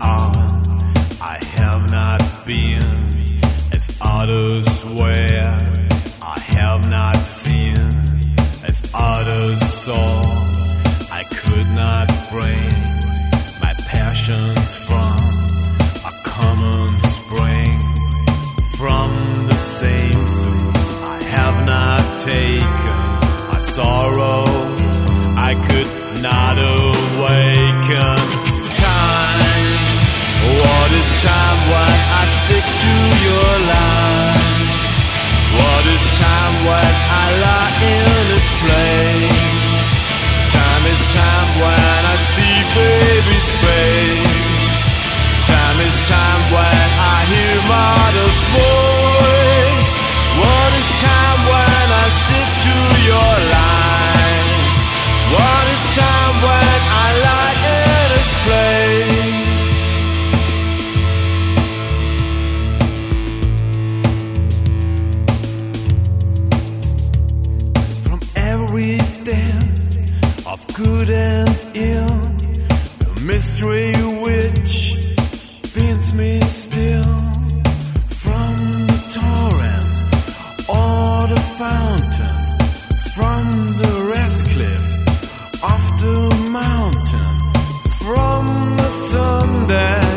on. I have not been as others were. I have not seen as others saw. I could not bring my passions from a common spring. From the same source, I have not taken my sorrow. Time good and ill, the mystery which binds me still. From the torrent or the fountain, from the red cliff of the mountain, from the sun that